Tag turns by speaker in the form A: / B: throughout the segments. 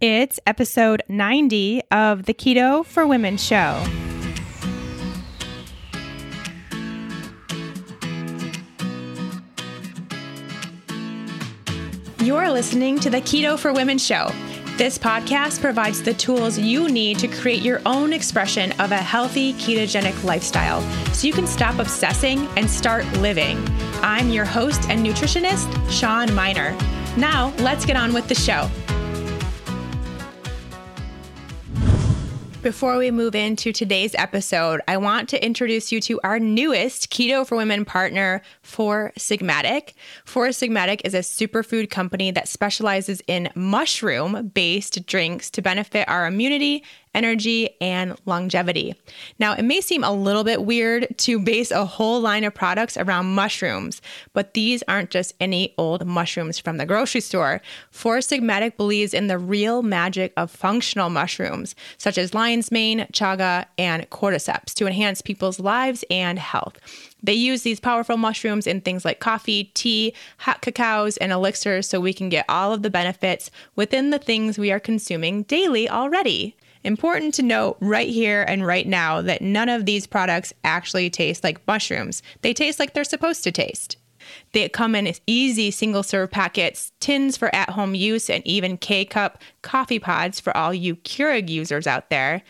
A: It's episode 90 of the Keto for Women show. You're listening to the Keto for Women show. This podcast provides the tools you need to create your own expression of a healthy ketogenic lifestyle so you can stop obsessing and start living. I'm your host and nutritionist, Shawn Mynar. Now, let's get on with the show. Before we move into today's episode, I want to introduce you to our newest Keto for Women partner, Four Sigmatic. Four Sigmatic is a superfood company that specializes in mushroom based drinks to benefit our immunity energy, and longevity. Now, it may seem a little bit weird to base a whole line of products around mushrooms, but these aren't just any old mushrooms from the grocery store. Four Sigmatic believes in the real magic of functional mushrooms, such as lion's mane, chaga, and cordyceps, to enhance people's lives and health. They use these powerful mushrooms in things like coffee, tea, hot cacaos, and elixirs so we can get all of the benefits within the things we are consuming daily already. Important to note right here and right now that none of these products actually taste like mushrooms. They taste like they're supposed to taste. They come in easy single serve packets, tins for at home use, and even K cup coffee pods for all you Keurig users out there.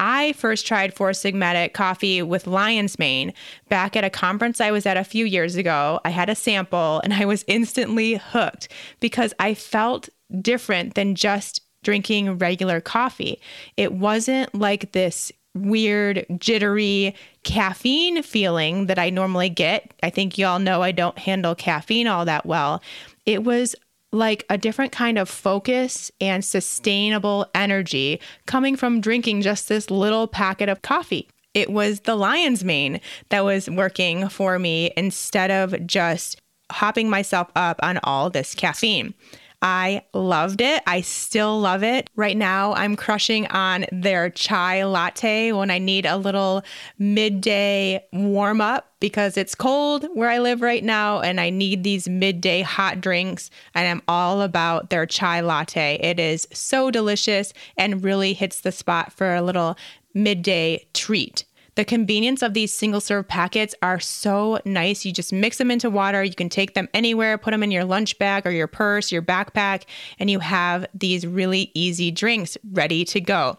A: I first tried Four Sigmatic coffee with lion's mane back at a conference I was at a few years ago. I had a sample and I was instantly hooked because I felt different than just drinking regular coffee. It wasn't like this weird, jittery caffeine feeling that I normally get. I think y'all know I don't handle caffeine all that well. It was like a different kind of focus and sustainable energy coming from drinking just this little packet of coffee. It was the lion's mane that was working for me instead of just hopping myself up on all this caffeine. I loved it. I still love it. Right now, I'm crushing on their chai latte when I need a little midday warm up because it's cold where I live right now and I need these midday hot drinks. And I'm all about their chai latte. It is so delicious and really hits the spot for a little midday treat. The convenience of these single serve packets are so nice. You just mix them into water. You can take them anywhere, put them in your lunch bag or your purse, your backpack, and you have these really easy drinks ready to go.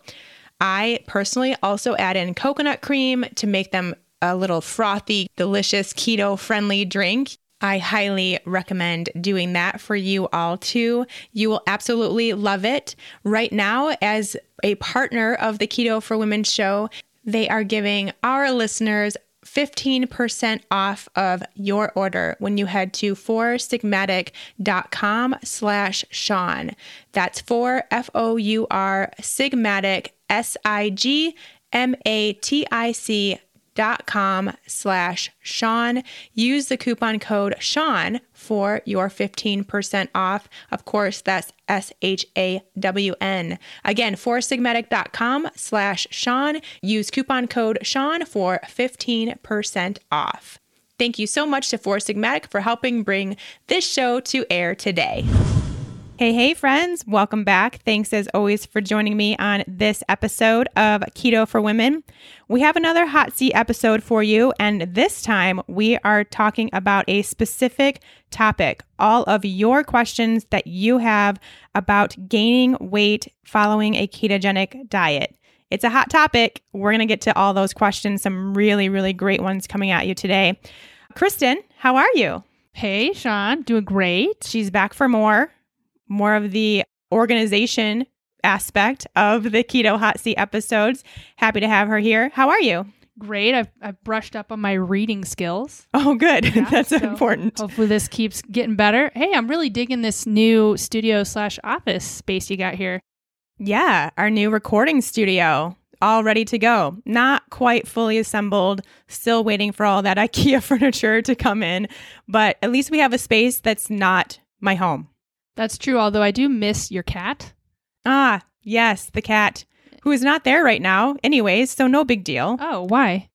A: I personally also add in coconut cream to make them a little frothy, delicious, keto friendly drink. I highly recommend doing that for you all too. You will absolutely love it. Right now, as a partner of the Keto for Women show, they are giving our listeners 15% off of your order when you head to foursigmatic.com slash Shawn. That's F-O-U-R Sigmatic S-I-G-M-A-T-I-C dot com slash Shawn. Use the coupon code Shawn for your 15% off. Of course, that's S H A W N. Again, foursigmatic.com slash Shawn. Use coupon code Shawn for 15% off. Thank you so much to Four Sigmatic for helping bring this show to air today. Hey, hey, friends, welcome back. Thanks as always for joining me on this episode of Keto for Women. We have another hot seat episode for you, and this time we are talking about a specific topic all of your questions that you have about gaining weight following a ketogenic diet. It's a hot topic. We're going to get to all those questions, some really, really great ones coming at you today. Kristen, how are you?
B: Hey, Shawn, doing great.
A: She's back for more more of the organization aspect of the Keto Hot Seat episodes. Happy to have her here. How are you?
B: Great. I've, I've brushed up on my reading skills.
A: Oh, good. Yeah, That's so important.
B: Hopefully, this keeps getting better. Hey, I'm really digging this new studio slash office space you got here.
A: Yeah, our new recording studio all ready to go. Not quite fully assembled, still waiting for all that IKEA furniture to come in, but at least we have a space that's not my home.
B: That's true, although I do miss your cat.
A: Ah, yes, the cat, who is not there right now, anyways, so no big deal.
B: Oh, why?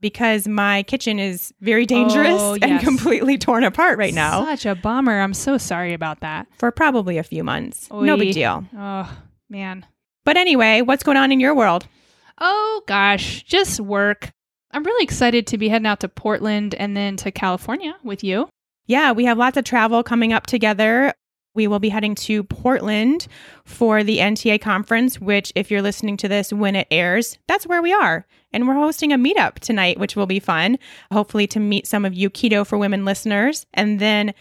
A: Because my kitchen is very dangerous oh, yes. and completely torn apart right now.
B: Such a bummer. I'm so sorry about that.
A: For probably a few months. Oy. No big deal. Oh.
B: Man.
A: But anyway, what's going on in your world?
B: Oh gosh, just work. I'm really excited to be heading out to Portland and then to California with you.
A: Yeah, we have lots of travel coming up together. We will be heading to Portland for the NTA conference, which, if you're listening to this when it airs, that's where we are. And we're hosting a meetup tonight, which will be fun, hopefully, to meet some of you Keto for Women listeners. And then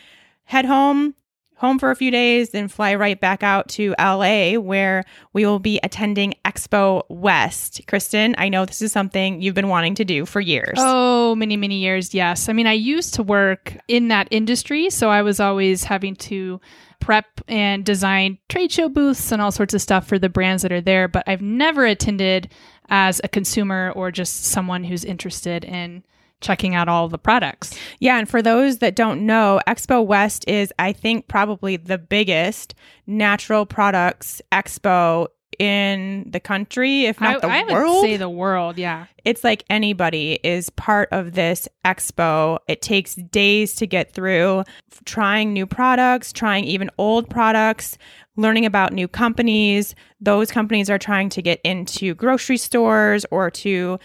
A: head home, home for a few days, then fly right back out to LA where we will be attending Expo West. Kristen, I know this is something you've been wanting to do for years.
B: Oh, many, many years, yes. I mean, I used to work in that industry, so I was always having to prep and design trade show booths and all sorts of stuff for the brands that are there, but I've never attended as a consumer or just someone who's interested in checking out all the products.
A: Yeah, and for those that don't know, Expo West is, I think, probably the biggest natural products expo in the country, if not
B: I,
A: the
B: I
A: world.
B: would say the world, yeah.
A: it's like anybody is part of this expo. It takes days to get through trying new products, trying even old products, learning about new companies. Those companies are trying to get into grocery stores or to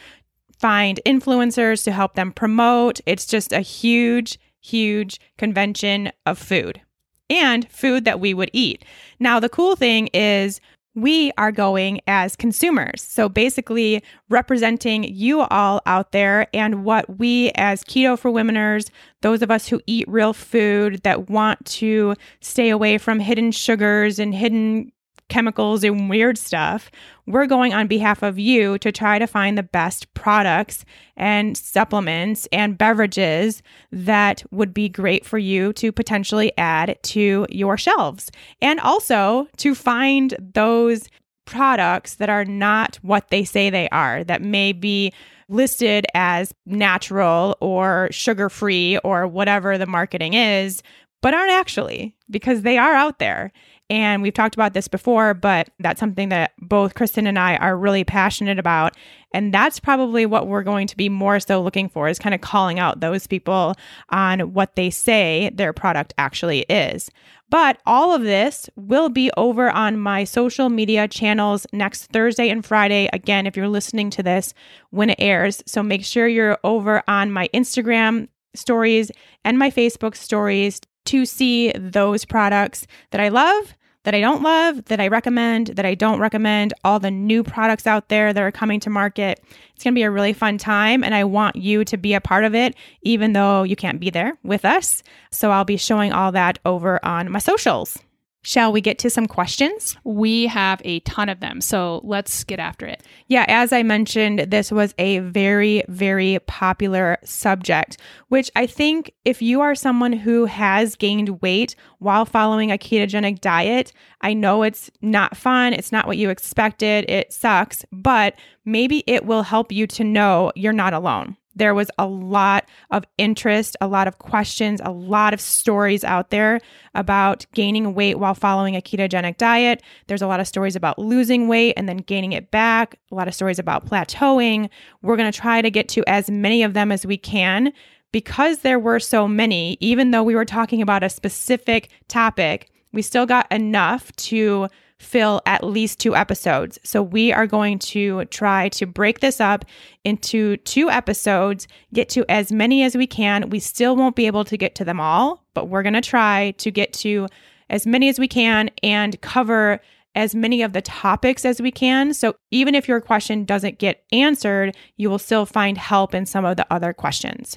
A: find influencers to help them promote. It's just a huge, huge convention of food and food that we would eat. Now, the cool thing is, we are going as consumers. So basically, representing you all out there and what we as Keto for Womeners, those of us who eat real food that want to stay away from hidden sugars and hidden chemicals and weird stuff, we're going on behalf of you to try to find the best products and supplements and beverages that would be great for you to potentially add to your shelves. And also to find those products that are not what they say they are, that may be listed as natural or sugar free or whatever the marketing is, but aren't actually because they are out there. And we've talked about this before, but that's something that both Kristen and I are really passionate about. And that's probably what we're going to be more so looking for is kind of calling out those people on what they say their product actually is. But all of this will be over on my social media channels next Thursday and Friday. Again, if you're listening to this when it airs. So make sure you're over on my Instagram stories and my Facebook stories to see those products that I love, that I don't love, that I recommend, that I don't recommend, all the new products out there that are coming to market. It's going to be a really fun time, and I want you to be a part of it, even though you can't be there with us. So I'll be showing all that over on my socials. Shall we get to some questions?
B: We have a ton of them, so let's get after it.
A: Yeah, as I mentioned, this was a very, very popular subject, which I think if you are someone who has gained weight while following a ketogenic diet, I know it's not fun. It's not what you expected. It sucks, but maybe it will help you to know you're not alone. There was a lot of interest, a lot of questions, a lot of stories out there about gaining weight while following a ketogenic diet. There's a lot of stories about losing weight and then gaining it back, a lot of stories about plateauing. We're going to try to get to as many of them as we can. Because there were so many, even though we were talking about a specific topic, we still got enough to fill at least two episodes. So we are going to try to break this up into two episodes, get to as many as we can. We still won't be able to get to them all, but we're going to try to get to as many as we can and cover as many of the topics as we can. So even if your question doesn't get answered, you will still find help in some of the other questions.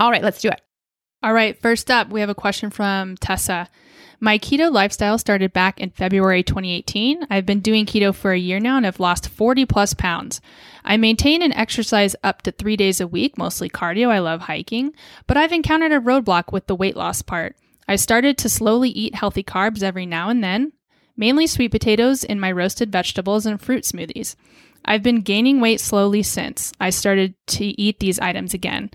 A: All right, let's do it.
B: All right, first up, we have a question from Tessa. My keto lifestyle started back in February 2018. I've been doing keto for a year now and have lost 40 plus pounds. I maintain and exercise up to three days a week, mostly cardio. I love hiking, but I've encountered a roadblock with the weight loss part. I started to slowly eat healthy carbs every now and then. mainly sweet potatoes in my roasted vegetables and fruit smoothies. I've been gaining weight slowly since I started to eat these items again.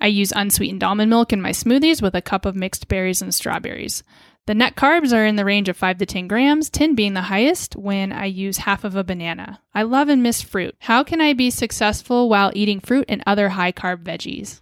B: I use unsweetened almond milk in my smoothies with a cup of mixed berries and strawberries. The net carbs are in the range of 5 to 10 grams, 10 being the highest when I use half of a banana. I love and miss fruit. How can I be successful while eating fruit and other high carb veggies?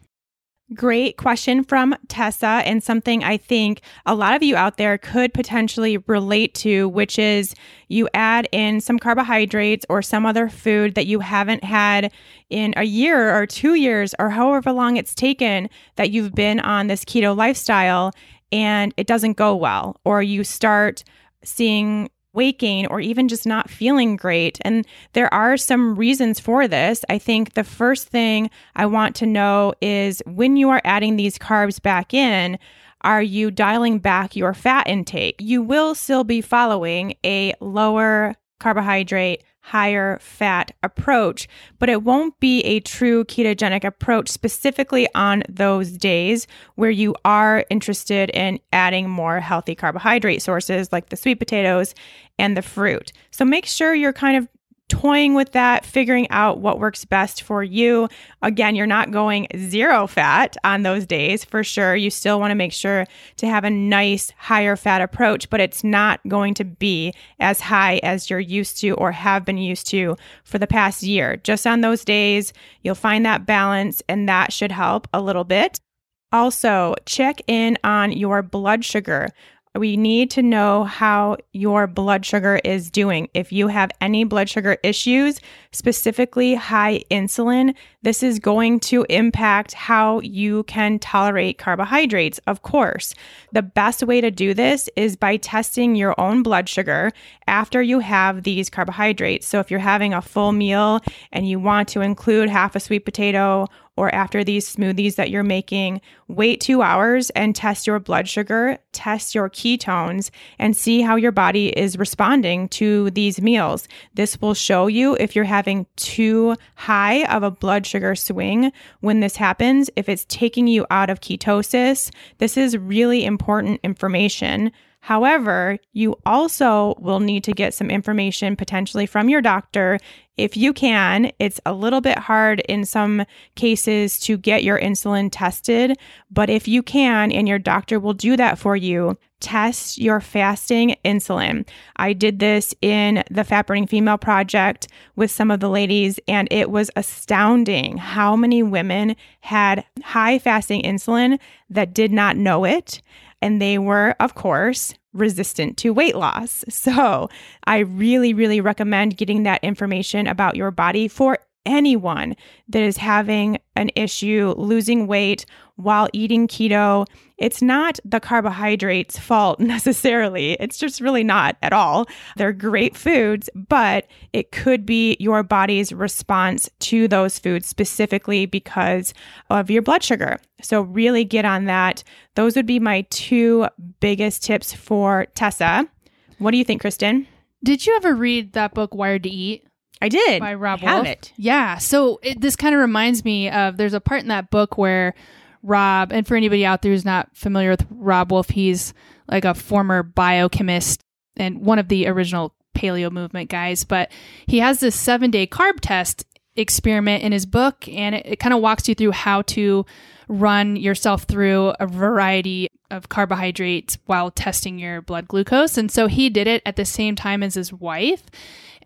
A: Great question from Tessa, and something I think a lot of you out there could potentially relate to, which is you add in some carbohydrates or some other food that you haven't had in a year or two years or however long it's taken that you've been on this keto lifestyle and it doesn't go well, or you start seeing gain or even just not feeling great. And there are some reasons for this. I think the first thing I want to know is when you are adding these carbs back in, are you dialing back your fat intake? You will still be following a lower carbohydrate, higher fat approach, but it won't be a true ketogenic approach specifically on those days where you are interested in adding more healthy carbohydrate sources like the sweet potatoes and the fruit. So make sure you're kind of toying with that, figuring out what works best for you. Again, you're not going zero fat on those days for sure. You still want to make sure to have a nice higher fat approach, but it's not going to be as high as you're used to or have been used to for the past year. Just on those days, you'll find that balance and that should help a little bit. Also, check in on your blood sugar we need to know how your blood sugar is doing. If you have any blood sugar issues, specifically high insulin, this is going to impact how you can tolerate carbohydrates, of course. The best way to do this is by testing your own blood sugar after you have these carbohydrates. So if you're having a full meal and you want to include half a sweet potato or after these smoothies that you're making, wait two hours and test your blood sugar, test your ketones, and see how your body is responding to these meals. This will show you if you're having too high of a blood sugar swing when this happens, if it's taking you out of ketosis. This is really important information. However, you also will need to get some information potentially from your doctor if you can. It's a little bit hard in some cases to get your insulin tested, but if you can, and your doctor will do that for you, test your fasting insulin. I did this in the Fat Burning Female Project with some of the ladies, and it was astounding how many women had high fasting insulin that did not know it and they were, of course, resistant to weight loss. So I really, really recommend getting that information about your body for anyone that is having an issue losing weight while eating keto. It's not the carbohydrates' fault necessarily. It's just really not at all. They're great foods, but it could be your body's response to those foods specifically because of your blood sugar. So, really get on that. Those would be my two biggest tips for Tessa. What do you think, Kristen?
B: Did you ever read that book, Wired to Eat?
A: I did.
B: By Robb
A: I have
B: Wolf.
A: it.
B: Yeah. So it, this kind of reminds me of there's a part in that book where Robb, and for anybody out there who's not familiar with Robb Wolf, he's like a former biochemist and one of the original paleo movement guys. But he has this seven day carb test experiment in his book, and it, it kind of walks you through how to run yourself through a variety of carbohydrates while testing your blood glucose. And so he did it at the same time as his wife.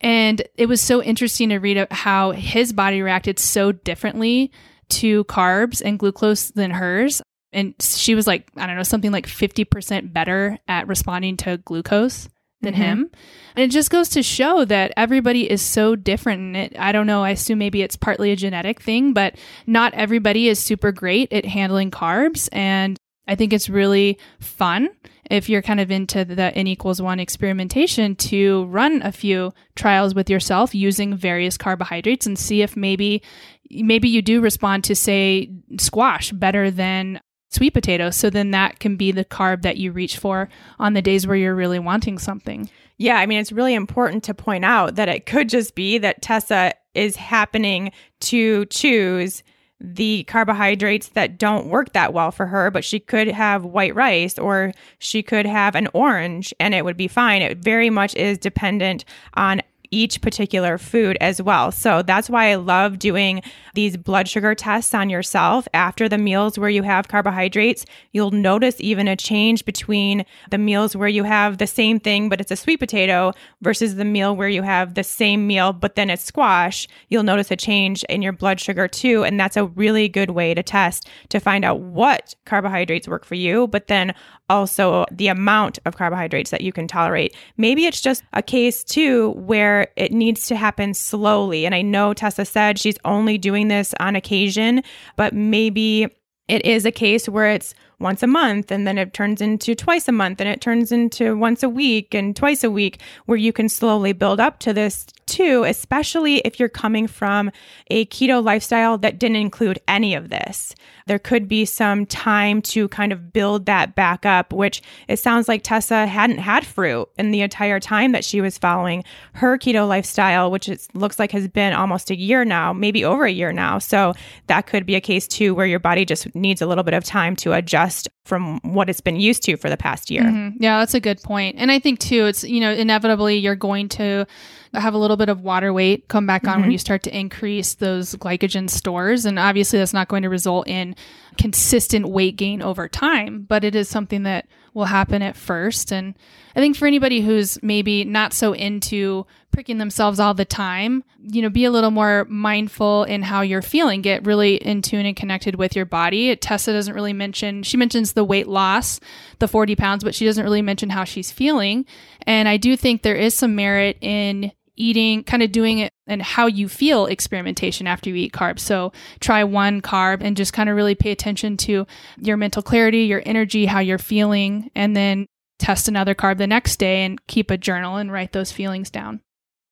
B: And it was so interesting to read how his body reacted so differently to carbs and glucose than hers. And she was like, I don't know, something like 50% better at responding to glucose than
A: Mhm.
B: him. And it just goes to show that everybody is so different. And it, I don't know, I assume maybe it's partly a genetic thing, but not everybody is super great at handling carbs. And I think it's really fun if you're kind of into the n equals one experimentation to run a few trials with yourself using various carbohydrates and see if maybe maybe you do respond to say squash better than sweet potato. So then that can be the carb that you reach for on the days where you're really wanting something.
A: Yeah, I mean, it's really important to point out that it could just be that Tessa is happening to choose the carbohydrates that don't work that well for her, but she could have white rice or she could have an orange and it would be fine. It very much is dependent on each particular food as well. So that's why I love doing these blood sugar tests on yourself after the meals where you have carbohydrates. You'll notice even a change between the meals where you have the same thing, but it's a sweet potato versus the meal where you have the same meal, but then it's squash. You'll notice a change in your blood sugar too. And that's a really good way to test to find out what carbohydrates work for you, but then also the amount of carbohydrates that you can tolerate. Maybe it's just a case too where it needs to happen slowly. And I know Tessa said she's only doing this on occasion, but maybe it is a case where it's once a month and then it turns into twice a month and it turns into once a week and twice a week where you can slowly build up to this too, especially if you're coming from a keto lifestyle that didn't include any of this. There could be some time to kind of build that back up, which it sounds like Tessa hadn't had fruit in the entire time that she was following her keto lifestyle, which it looks like has been almost a year now, maybe over a year now. So that could be a case too where your body just needs a little bit of time to adjust from what it's been used to for the past year.
B: Mm-hmm. Yeah, that's a good point. And I think too, it's, you know, inevitably you're going to have a little bit of water weight come back on mm-hmm. when you start to increase those glycogen stores. And obviously, that's not going to result in consistent weight gain over time, but it is something that will happen at first. And I think for anybody who's maybe not so into pricking themselves all the time, you know, be a little more mindful in how you're feeling. Get really in tune and connected with your body. Tessa doesn't really mention, she mentions the weight loss, the 40 pounds, but she doesn't really mention how she's feeling. And I do think there is some merit in eating, kind of doing it and how you feel experimentation after you eat carbs. So try one carb and just kind of really pay attention to your mental clarity, your energy, how you're feeling, and then test another carb the next day and keep a journal and write those feelings down.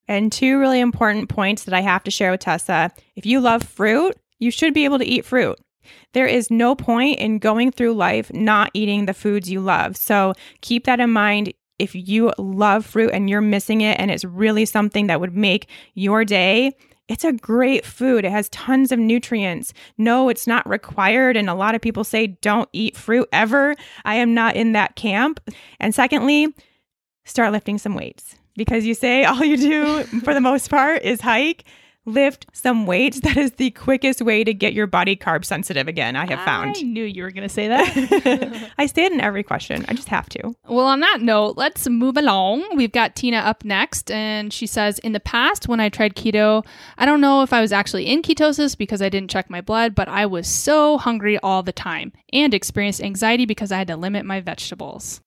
A: And two really important points that I have to share with Tessa. If you love fruit, you should be able to eat fruit. There is no point in going through life not eating the foods you love. So keep that in mind if you love fruit and you're missing it and it's really something that would make your day, it's a great food. It has tons of nutrients. No, it's not required. And a lot of people say don't eat fruit ever. I am not in that camp. And secondly, start lifting some weights because you say all you do for the most part is hike lift some weights. That is the quickest way to get your body carb sensitive again, I have found.
B: I knew you were going to say that.
A: I say it in every question. I just have to.
B: Well, on that note, let's move along. We've got Tina up next, and she says In the past, when I tried keto, I don't know if I was actually in ketosis because I didn't check my blood, but I was so hungry all the time and experienced anxiety because I had to limit my vegetables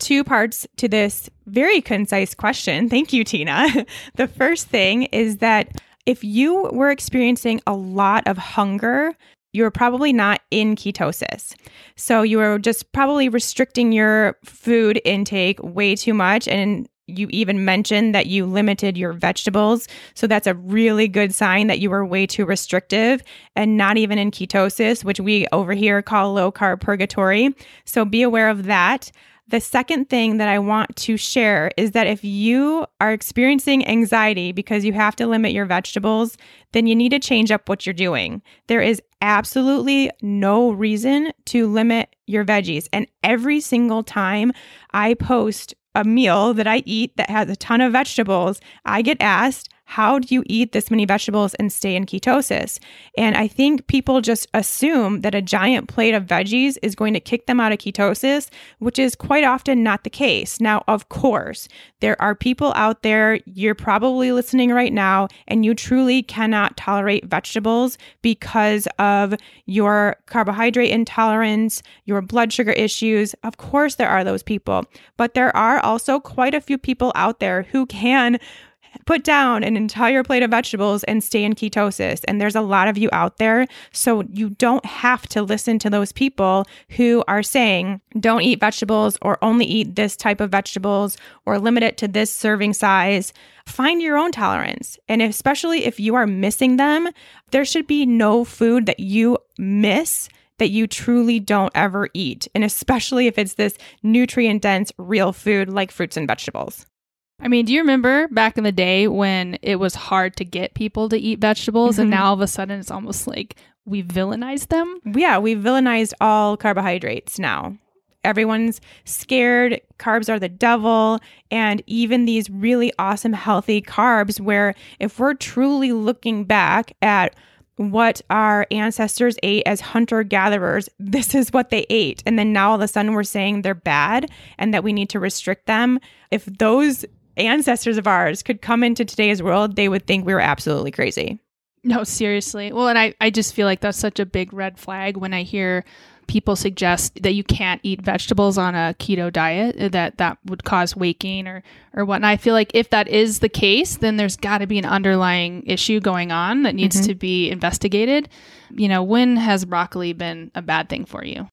A: two parts to this very concise question. Thank you, Tina. the first thing is that if you were experiencing a lot of hunger, you're probably not in ketosis. So you are just probably restricting your food intake way too much. And you even mentioned that you limited your vegetables. So that's a really good sign that you were way too restrictive and not even in ketosis, which we over here call low carb purgatory. So be aware of that. The second thing that I want to share is that if you are experiencing anxiety because you have to limit your vegetables, then you need to change up what you're doing. There is absolutely no reason to limit your veggies. And every single time I post a meal that I eat that has a ton of vegetables, I get asked, how do you eat this many vegetables and stay in ketosis? And I think people just assume that a giant plate of veggies is going to kick them out of ketosis, which is quite often not the case. Now, of course, there are people out there, you're probably listening right now, and you truly cannot tolerate vegetables because of your carbohydrate intolerance, your blood sugar issues. Of course, there are those people, but there are also quite a few people out there who can put down an entire plate of vegetables and stay in ketosis. And there's a lot of you out there. So you don't have to listen to those people who are saying, don't eat vegetables or only eat this type of vegetables or limit it to this serving size. Find your own tolerance. And especially if you are missing them, there should be no food that you miss that you truly don't ever eat. And especially if it's this nutrient dense, real food like fruits and vegetables.
B: I mean, do you remember back in the day when it was hard to get people to eat vegetables and
A: Mhm.
B: now all of a sudden it's almost like we villainized them?
A: Yeah, we villainized all carbohydrates now. Everyone's scared. Carbs are the devil. And even these really awesome, healthy carbs, where if we're truly looking back at what our ancestors ate as hunter gatherers, this is what they ate. And then now all of a sudden we're saying they're bad and that we need to restrict them. If those ancestors of ours could come into today's world, they would think we were absolutely crazy.
B: No, seriously. Well, and I, I just feel like that's such a big red flag when I hear people suggest that you can't eat vegetables on a keto diet, uh, that that would cause weight gain or, or whatnot. I feel like if that is the case, then there's got to be an underlying issue going on that needs
A: Mhm.
B: to be investigated. You know, when has broccoli been a bad thing for you?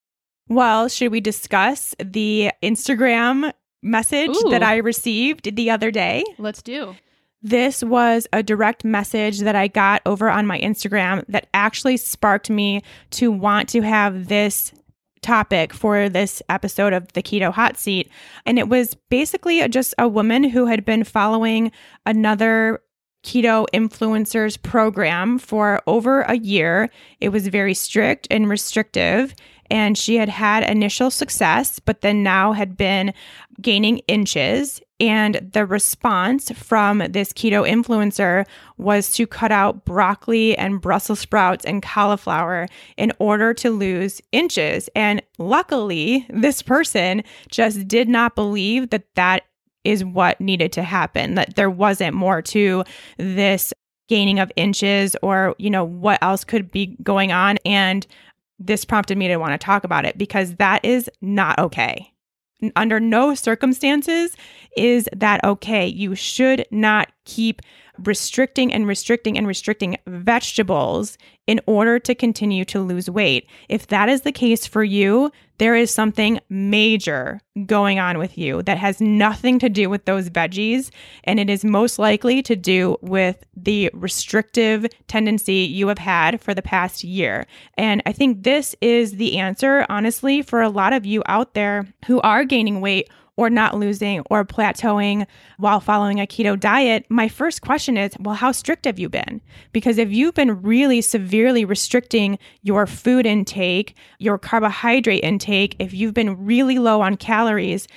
A: Well, should we discuss the Instagram message
B: Ooh.
A: that I received the other day?
B: Let's do.
A: This was a direct message that I got over on my Instagram that actually sparked me to want to have this topic for this episode of the Keto Hot Seat. And it was basically just a woman who had been following another keto influencers program for over a year. It was very strict and restrictive. And she had had initial success, but then now had been gaining inches. And the response from this keto influencer was to cut out broccoli and Brussels sprouts and cauliflower in order to lose inches. And luckily, this person just did not believe that that is what needed to happen, that there wasn't more to this gaining of inches or, you know, what else could be going on. And this prompted me to want to talk about it because that is not okay. Under no circumstances is that okay. You should not keep restricting and restricting and restricting vegetables in order to continue to lose weight. If that is the case for you, there is something major going on with you that has nothing to do with those veggies. And it is most likely to do with the restrictive tendency you have had for the past year. And I think this is the answer, honestly, for a lot of you out there who are gaining weight or not losing or plateauing while following a keto diet, my first question is, well, how strict have you been? Because if you've been really severely restricting your food intake, your carbohydrate intake, if you've been really low on calories,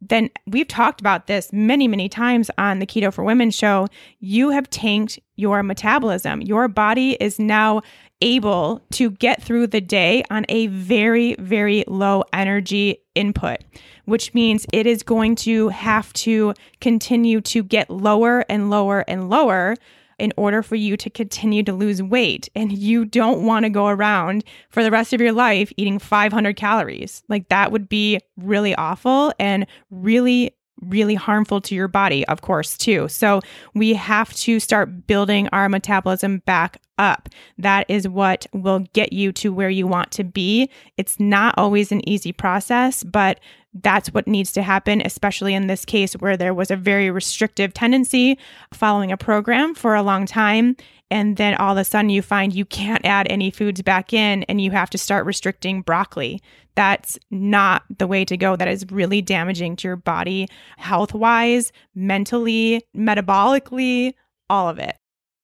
A: then we've talked about this many, many times on the Keto for Women show. You have tanked your metabolism. Your body is now able to get through the day on a very, very low energy input, which means it is going to have to continue to get lower and lower and lower in order for you to continue to lose weight. And you don't want to go around for the rest of your life eating 500 calories. Like that would be really awful and really really harmful to your body, of course, too. So we have to start building our metabolism back up. That is what will get you to where you want to be. It's not always an easy process, but that's what needs to happen, especially in this case where there was a very restrictive tendency following a program for a long time. And then all of a sudden you find you can't add any foods back in and you have to start restricting broccoli. That's not the way to go. That is really damaging to your body, health wise, mentally, metabolically, all of it.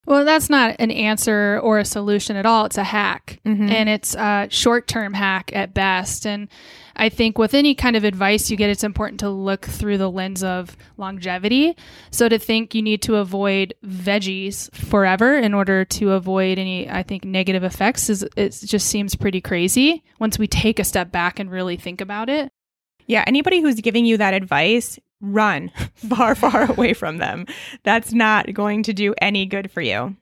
B: Well, that's not an answer or a solution at all. It's a hack.
A: Mhm.
B: And it's a short term hack at best. And I think with any kind of advice you get, it's important to look through the lens of longevity. So to think you need to avoid veggies forever in order to avoid any, I think, negative effects is it just seems pretty crazy once we take a step back and really think about it.
A: Yeah, anybody who's giving you that advice, run far, far away from them. That's not going to do any good for you.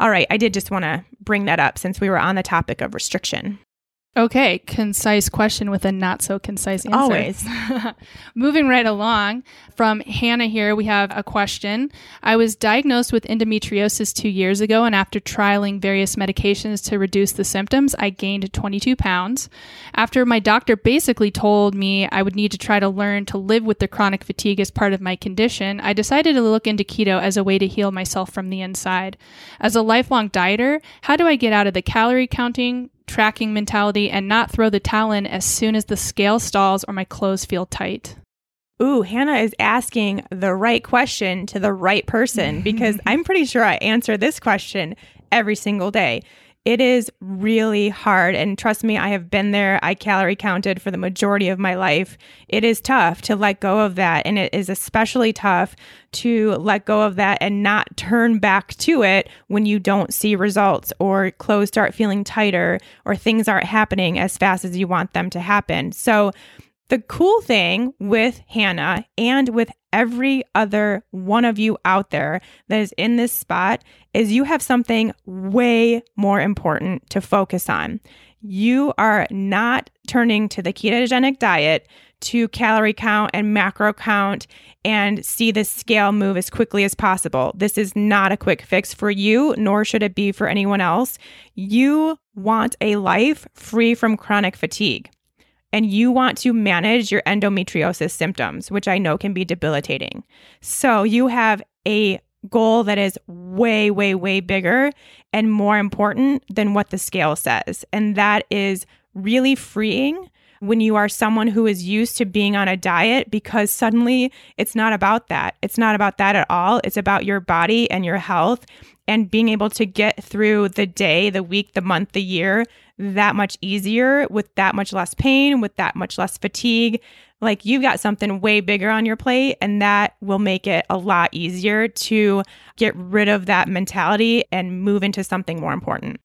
A: All right, I did just want to bring that up since we were on the topic of restriction.
B: Okay, concise question with a not so concise answer.
A: Always.
B: Moving right along from Hannah here, we have a question. I was diagnosed with endometriosis two years ago, and after trialing various medications to reduce the symptoms, I gained 22 pounds. After my doctor basically told me I would need to try to learn to live with the chronic fatigue as part of my condition, I decided to look into keto as a way to heal myself from the inside. As a lifelong dieter, how do I get out of the calorie counting, tracking mentality and not throw the towel in as soon as the scale stalls or my clothes feel tight.
A: ooh, Hannah is asking the right question to the right person because I'm pretty sure I answer this question every single day. It is really hard. And trust me, I have been there. I calorie counted for the majority of my life. It is tough to let go of that. And it is especially tough to let go of that and not turn back to it when you don't see results or clothes start feeling tighter or things aren't happening as fast as you want them to happen. So, the cool thing with Hannah and with every other one of you out there that is in this spot is you have something way more important to focus on. You are not turning to the ketogenic diet to calorie count and macro count and see the scale move as quickly as possible. This is not a quick fix for you, nor should it be for anyone else. You want a life free from chronic fatigue and you want to manage your endometriosis symptoms, which I know can be debilitating. So you have a goal that is way, way, way bigger and more important than what the scale says. And that is really freeing when you are someone who is used to being on a diet because suddenly it's not about that. It's not about that at all. It's about your body and your health and being able to get through the day, the week, the month, the year that much easier with that much less pain, with that much less fatigue. Like you've got something way bigger on your plate, and that will make it a lot easier to get rid of that mentality and move into something more important.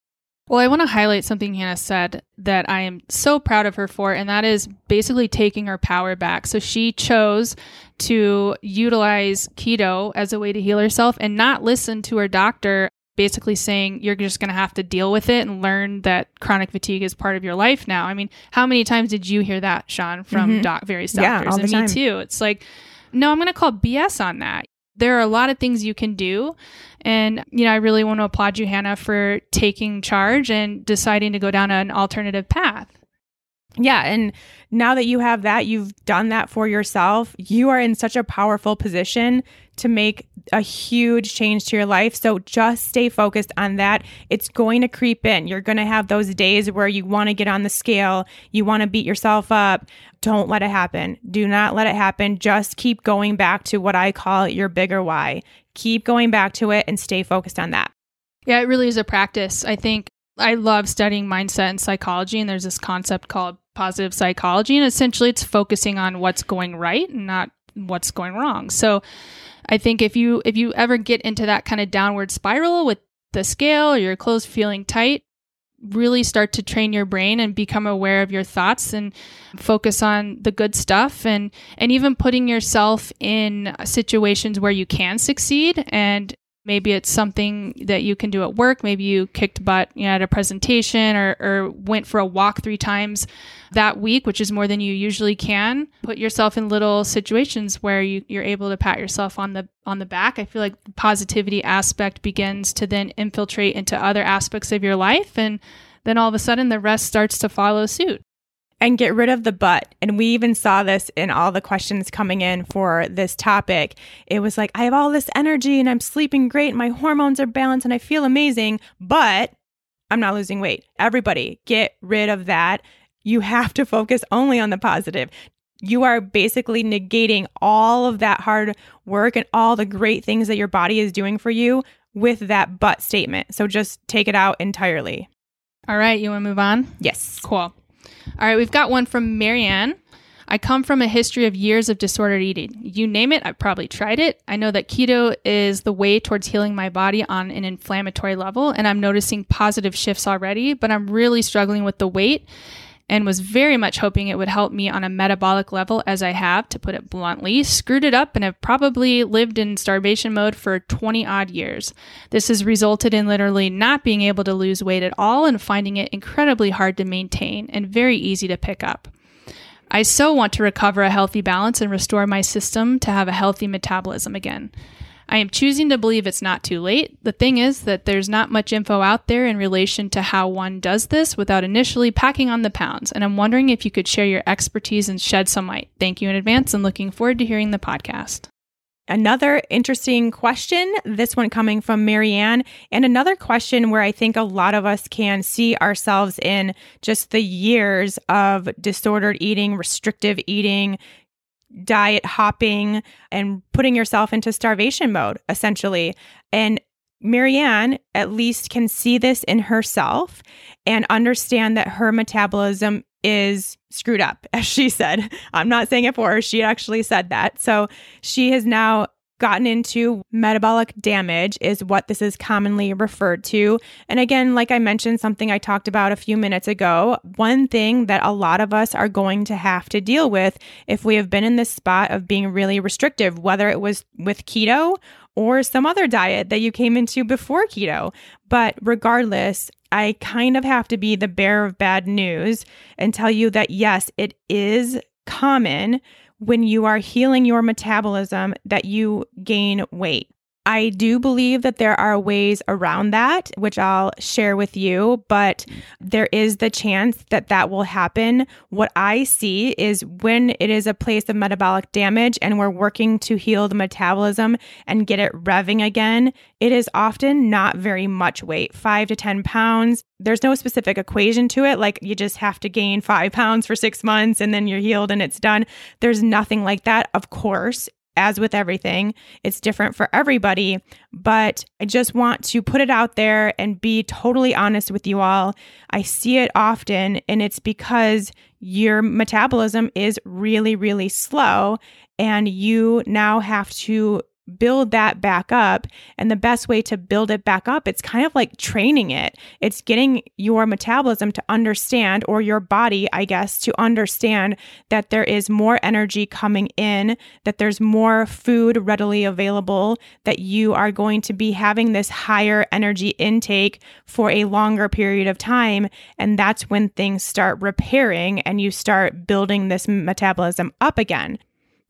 B: Well, I want to highlight something Hannah said that I am so proud of her for, and that is basically taking her power back. So she chose to utilize keto as a way to heal herself and not listen to her doctor basically saying you're just going to have to deal with it and learn that chronic fatigue is part of your life now. I mean, how many times did you hear that, Shawn, from mm-hmm. doc- various doctors?
A: Yeah, all
B: and
A: the
B: me too. It's like, no, I'm going to call BS on that. There are a lot of things you can do. And, you know, I really want to applaud you, Hannah, for taking charge and deciding to go down an alternative path.
A: Yeah. And now that you have that, you've done that for yourself, you are in such a powerful position to make a huge change to your life. So just stay focused on that. It's going to creep in. You're going to have those days where you want to get on the scale, you want to beat yourself up. Don't let it happen. Do not let it happen. Just keep going back to what I call your bigger why. Keep going back to it and stay focused on that.
B: Yeah, it really is a practice. I think I love studying mindset and psychology, and there's this concept called positive psychology. And essentially, it's focusing on what's going right and not what's going wrong. So, I think if you if you ever get into that kind of downward spiral with the scale or your clothes feeling tight, really start to train your brain and become aware of your thoughts and focus on the good stuff and and even putting yourself in situations where you can succeed and Maybe it's something that you can do at work. Maybe you kicked butt you know, at a presentation or, or went for a walk three times that week, which is more than you usually can. Put yourself in little situations where you, you're able to pat yourself on the on the back. I feel like the positivity aspect begins to then infiltrate into other aspects of your life and then all of a sudden the rest starts to follow suit
A: and get rid of the but. And we even saw this in all the questions coming in for this topic. It was like, I have all this energy and I'm sleeping great, and my hormones are balanced, and I feel amazing, but I'm not losing weight. Everybody, get rid of that. You have to focus only on the positive. You are basically negating all of that hard work and all the great things that your body is doing for you with that but statement. So just take it out entirely.
B: All right, you want to move on?
A: Yes.
B: Cool. All right, we've got one from Marianne. I come from a history of years of disordered eating. You name it, I've probably tried it. I know that keto is the way towards healing my body on an inflammatory level, and I'm noticing positive shifts already, but I'm really struggling with the weight and was very much hoping it would help me on a metabolic level as I have, to put it bluntly, screwed it up and have probably lived in starvation mode for 20 odd years. This has resulted in literally not being able to lose weight at all and finding it incredibly hard to maintain and very easy to pick up. I so want to recover a healthy balance and restore my system to have a healthy metabolism again. I am choosing to believe it's not too late. The thing is that there's not much info out there in relation to how one does this without initially packing on the pounds, and I'm wondering if you could share your expertise and shed some light. Thank you in advance and looking forward to hearing the podcast.
A: Another interesting question, this one coming from Marianne, and another question where I think a lot of us can see ourselves in just the years of disordered eating, restrictive eating, diet hopping and putting yourself into starvation mode, essentially. And Marianne at least can see this in herself and understand that her metabolism is screwed up, as she said. I'm not saying it for her. She actually said that. So she has now gotten into metabolic damage, is what this is commonly referred to. And again, like I mentioned, something I talked about a few minutes ago, one thing that a lot of us are going to have to deal with if we have been in this spot of being really restrictive, whether it was with keto or some other diet that you came into before keto. But regardless, I kind of have to be the bearer of bad news and tell you that yes, it is common when you are healing your metabolism that you gain weight. I do believe that there are ways around that, which I'll share with you, but there is the chance that that will happen. What I see is when it is a place of metabolic damage and we're working to heal the metabolism and get it revving again, it is often not very much weight, five to 10 pounds. There's no specific equation to it, like you just have to gain five pounds for six months and then you're healed and it's done. There's nothing like that, of course as with everything, it's different for everybody. But I just want to put it out there and be totally honest with you all. I see it often, and it's because your metabolism is really, really slow, and you now have to build that back up. And the best way to build it back up, it's kind of like training it. It's getting your metabolism to understand, or your body, I guess, to understand that there is more energy coming in, that there's more food readily available, that you are going to be having this higher energy intake for a longer period of time. And that's when things start repairing and you start building this metabolism up again.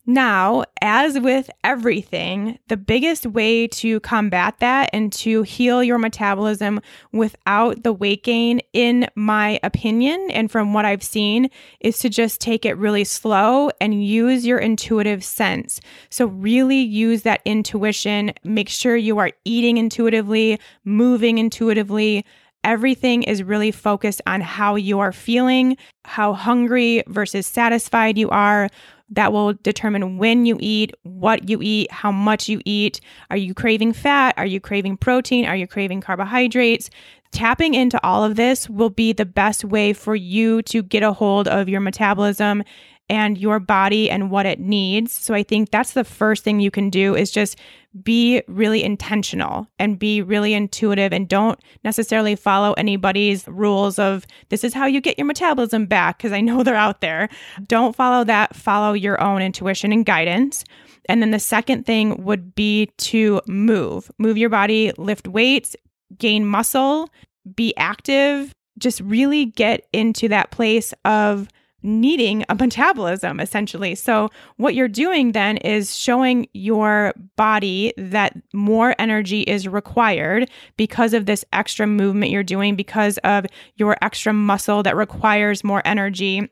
A: Now, as with everything, the biggest way to combat that and to heal your metabolism without the weight gain, in my opinion, and from what I've seen, is to just take it really slow and use your intuitive sense. So, really use that intuition. Make sure you are eating intuitively, moving intuitively everything is really focused on how you are feeling, how hungry versus satisfied you are, that will determine when you eat, what you eat, how much you eat. Are you craving fat? Are you craving protein? Are you craving carbohydrates? Tapping into all of this will be the best way for you to get a hold of your metabolism and your body and what it needs. So I think that's the first thing you can do is just be really intentional and be really intuitive and don't necessarily follow anybody's rules of this is how you get your metabolism back because I know they're out there. Don't follow that, follow your own intuition and guidance. And then the second thing would be to move. Move your body, lift weights, gain muscle, be active, just really get into that place of needing a metabolism essentially. So, what you're doing then is showing your body that more energy is required because of this extra movement you're doing, because of your extra muscle that requires more energy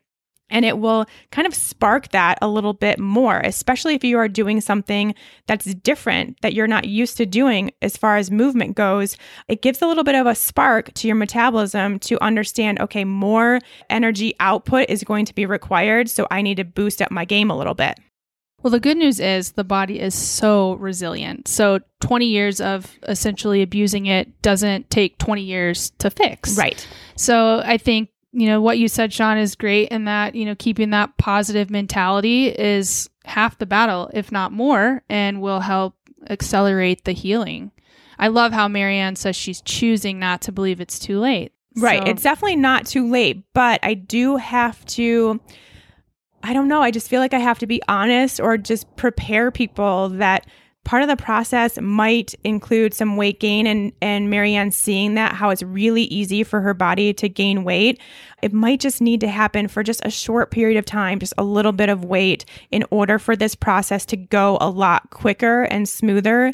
A: and it will kind of spark that a little bit more, especially if you are doing something that's different that you're not used to doing as far as movement goes. It gives a little bit of a spark to your metabolism to understand okay, more energy output is going to be required. So I need to boost up my game a little bit.
B: Well, the good news is the body is so resilient. So 20 years of essentially abusing it doesn't take 20 years to fix.
A: Right.
B: So I think you know what you said Shawn is great and that you know keeping that positive mentality is half the battle if not more and will help accelerate the healing i love how marianne says she's choosing not to believe it's too late
A: right so. it's definitely not too late but i do have to i don't know i just feel like i have to be honest or just prepare people that part of the process might include some weight gain and and Marianne seeing that how it's really easy for her body to gain weight it might just need to happen for just a short period of time just a little bit of weight in order for this process to go a lot quicker and smoother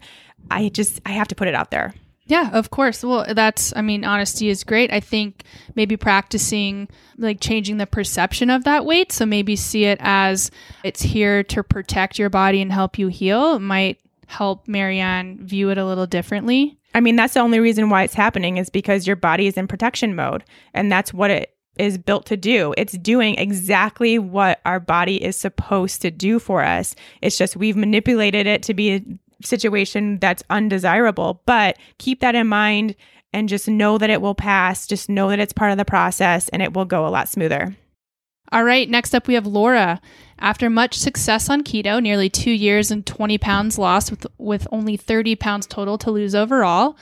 A: i just i have to put it out there
B: yeah, of course. Well, that's, I mean, honesty is great. I think maybe practicing like changing the perception of that weight. So maybe see it as it's here to protect your body and help you heal might help Marianne view it a little differently?
A: I mean, that's the only reason why it's happening is because your body is in protection mode. And that's what it is built to do. It's doing exactly what our body is supposed to do for us. It's just we've manipulated it to be a situation that's undesirable. But keep that in mind and just know that it will pass. Just know that it's part of the process and it will go a lot smoother.
B: All right, next up we have Laura. After much success on keto, nearly two years and 20 pounds lost with, with only 30 pounds total to lose overall,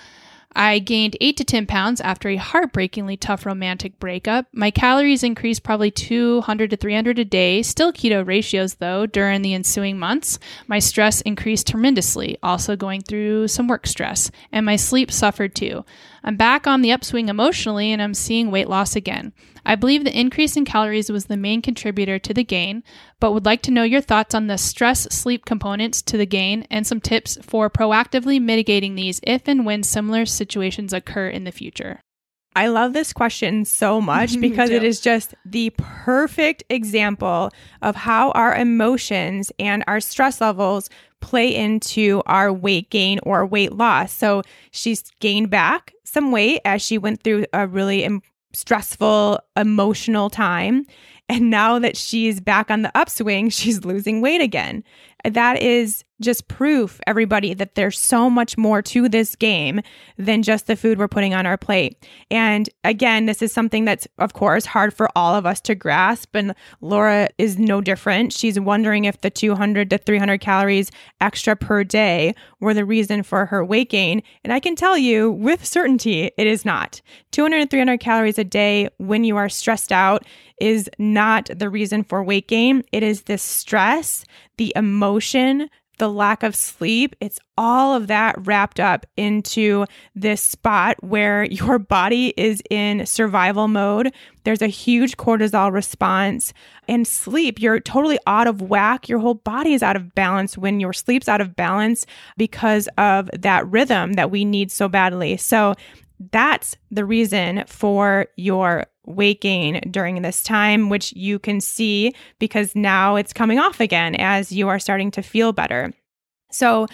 B: I gained 8 to 10 pounds after a heartbreakingly tough romantic breakup. My calories increased probably 200 to 300 a day, still keto ratios though, during the ensuing months. My stress increased tremendously, also going through some work stress, and my sleep suffered too. I'm back on the upswing emotionally and I'm seeing weight loss again. I believe the increase in calories was the main contributor to the gain, but would like to know your thoughts on the stress sleep components to the gain and some tips for proactively mitigating these if and when similar situations occur in the future.
A: I love this question so much because it is just the perfect example of how our emotions and our stress levels play into our weight gain or weight loss. So she's gained back some weight as she went through a really stressful, emotional time. And now that she's back on the upswing, she's losing weight again. That is just proof, everybody, that there's so much more to this game than just the food we're putting on our plate. And again, this is something that's, of course, hard for all of us to grasp. And Laura is no different. She's wondering if the 200 to 300 calories extra per day were the reason for her weight gain. And I can tell you with certainty, it is not. 200 to 300 calories a day when you are stressed out is not the reason for weight gain. It is the stress, the emotion, the lack of sleep, it's all of that wrapped up into this spot where your body is in survival mode. There's a huge cortisol response and sleep. You're totally out of whack. Your whole body is out of balance when your sleep's out of balance because of that rhythm that we need so badly. So that's the reason for your weight gain during this time, which you can see because now it's coming off again as you are starting to feel better. So,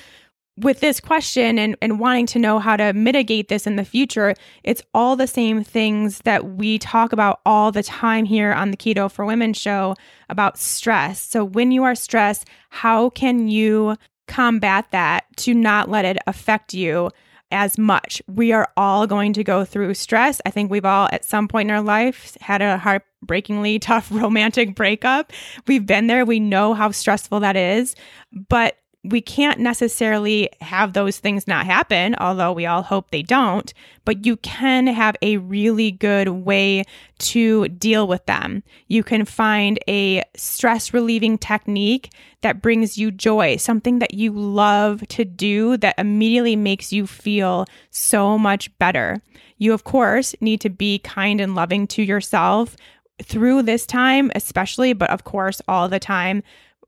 A: with this question and, and wanting to know how to mitigate this in the future, it's all the same things that we talk about all the time here on the Keto for Women show about stress. So, when you are stressed, how can you combat that to not let it affect you as much. We are all going to go through stress. I think we've all, at some point in our life, had a heartbreakingly tough romantic breakup. We've been there. We know how stressful that is. But we can't necessarily have those things not happen, although we all hope they don't, but you can have a really good way to deal with them. You can find a stress relieving technique that brings you joy, something that you love to do that immediately makes you feel so much better. You, of course, need to be kind and loving to yourself through this time, especially, but of course, all the time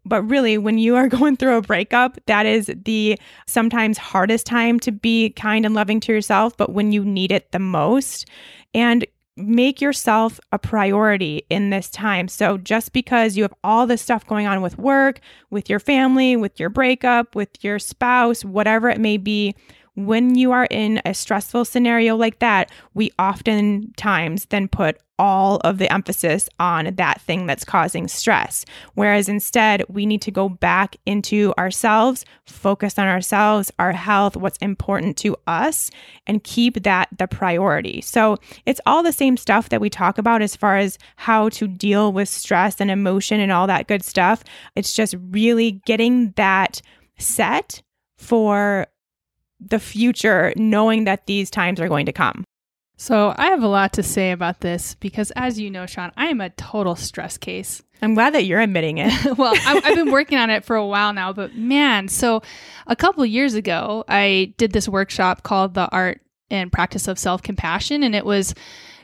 A: but really, when you are going through a breakup, that is the sometimes hardest time to be kind and loving to yourself, but when you need it the most. And make yourself a priority in this time. So just because you have all this stuff going on with work, with your family, with your breakup, with your spouse, whatever it may be, when you are in a stressful scenario like that, we oftentimes then put all of the emphasis on that thing that's causing stress. Whereas instead, we need to go back into ourselves, focus on ourselves, our health, what's important to us, and keep that the priority. So it's all the same stuff that we talk about as far as how to deal with stress and emotion and all that good stuff. It's just really getting that set for the future, knowing that these times are going to come.
B: So, I have a lot to say about this because, as you know, Shawn, I am a total stress case.
A: I'm glad that you're admitting it.
B: well, I, have been working on it for a while now, but man, so a couple years ago, I did this workshop called The Art and Practice of Self Compassion, and it was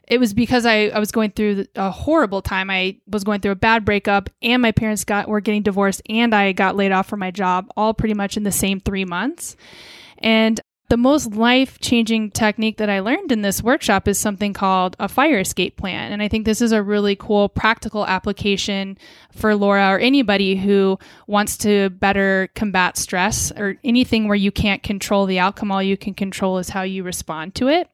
B: it was because I, I was going through a horrible time. I was going through a bad breakup, and my parents got were getting divorced, and I got laid off from my job, all pretty much in the same three months. And the most life changing technique that I learned in this workshop is something called a fire escape plan. And I think this is a really cool practical application for Laura or anybody who wants to better combat stress or anything where you can't control the outcome. All you can control is how you respond to it.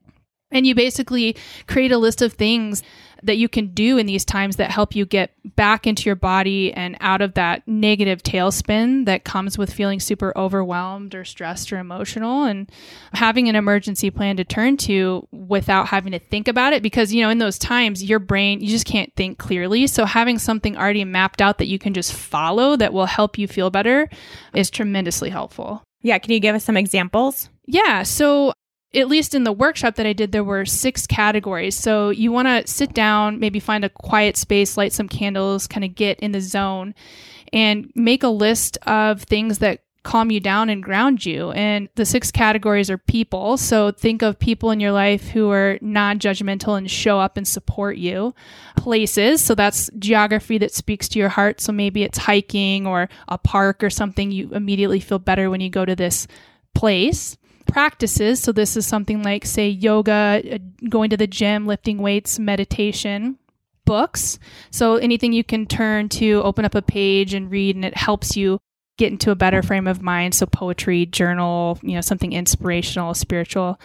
B: And you basically create a list of things that you can do in these times that help you get back into your body and out of that negative tailspin that comes with feeling super overwhelmed or stressed or emotional and having an emergency plan to turn to without having to think about it because you know in those times your brain you just can't think clearly so having something already mapped out that you can just follow that will help you feel better is tremendously helpful.
A: Yeah, can you give us some examples?
B: Yeah, so at least in the workshop that I did, there were six categories. So you want to sit down, maybe find a quiet space, light some candles, kind of get in the zone, and make a list of things that calm you down and ground you. And the six categories are people. So think of people in your life who are non judgmental and show up and support you. Places. So that's geography that speaks to your heart. So maybe it's hiking or a park or something. You immediately feel better when you go to this place practices. So, this is something like, say, yoga, uh, going to the gym, lifting weights, meditation, books. So, anything you can turn to, open up a page and read, and it helps you get into a better frame of mind. So, poetry, journal, you know, something inspirational, spiritual.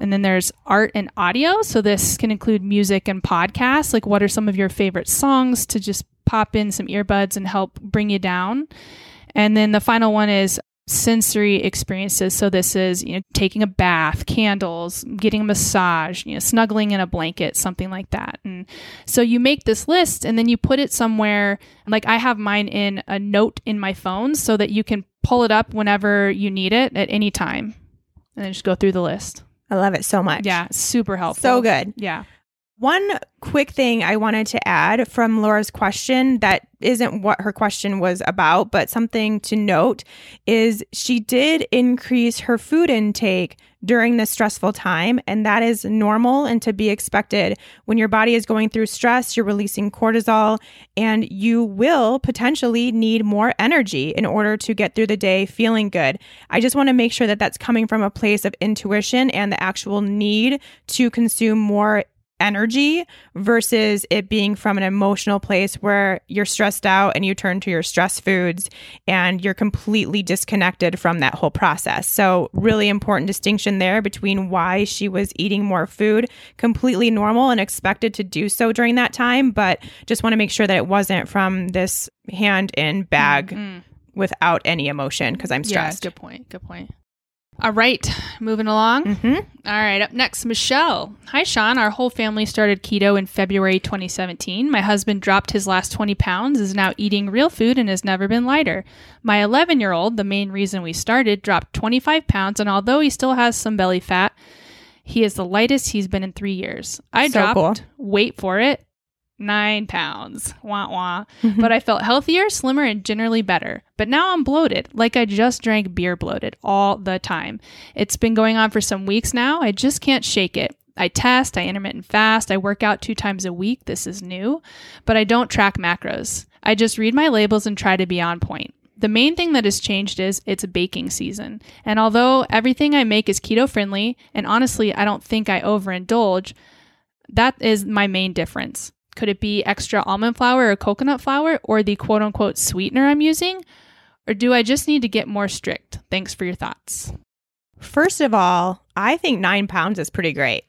B: And then there's art and audio. So, this can include music and podcasts. Like, what are some of your favorite songs to just pop in some earbuds and help bring you down? And then the final one is sensory experiences. So this is, you know, taking a bath, candles, getting a massage, you know, snuggling in a blanket, something like that. And so you make this list and then you put it somewhere. Like I have mine in a note in my phone so that you can pull it up whenever you need it at any time. And then just go through the list.
A: I love it so much.
B: Yeah, super helpful.
A: So good.
B: Yeah.
A: One quick thing I wanted to add from Laura's question that isn't what her question was about, but something to note is she did increase her food intake during this stressful time, and that is normal and to be expected. When your body is going through stress, you're releasing cortisol, and you will potentially need more energy in order to get through the day feeling good. I just want to make sure that that's coming from a place of intuition and the actual need to consume more energy versus it being from an emotional place where you're stressed out and you turn to your stress foods and you're completely disconnected from that whole process. So, really important distinction there between why she was eating more food, completely normal and expected to do so during that time, but just want to make sure that it wasn't from this hand in bag. Mm-hmm. Without any emotion because I'm stressed.
B: Yeah, good point. Good point. All right, moving along. Mm-hmm. All right, up next, Michelle. Hi, Shawn. Our whole family started keto in February 2017. My husband dropped his last 20 pounds, is now eating real food, and has never been lighter. My 11 year old, the main reason we started, dropped 25 pounds, and although he still has some belly fat, he is the lightest he's been in three years. I so dropped, cool. wait for it, nine pounds. Wah wah. But I felt healthier, slimmer, and generally better. But now I'm bloated, like I just drank beer bloated all the time. It's been going on for some weeks now. I just can't shake it. I test, I intermittent fast, I work out two times a week. This is new, but I don't track macros. I just read my labels and try to be on point. The main thing that has changed is it's baking season. And although everything I make is keto friendly, and honestly, I don't think I overindulge, that is my main difference. Could it be extra almond flour or coconut flour or the quote unquote sweetener I'm using? Or do I just need to get more strict? Thanks for your thoughts.
A: First of all, I think nine pounds is pretty great.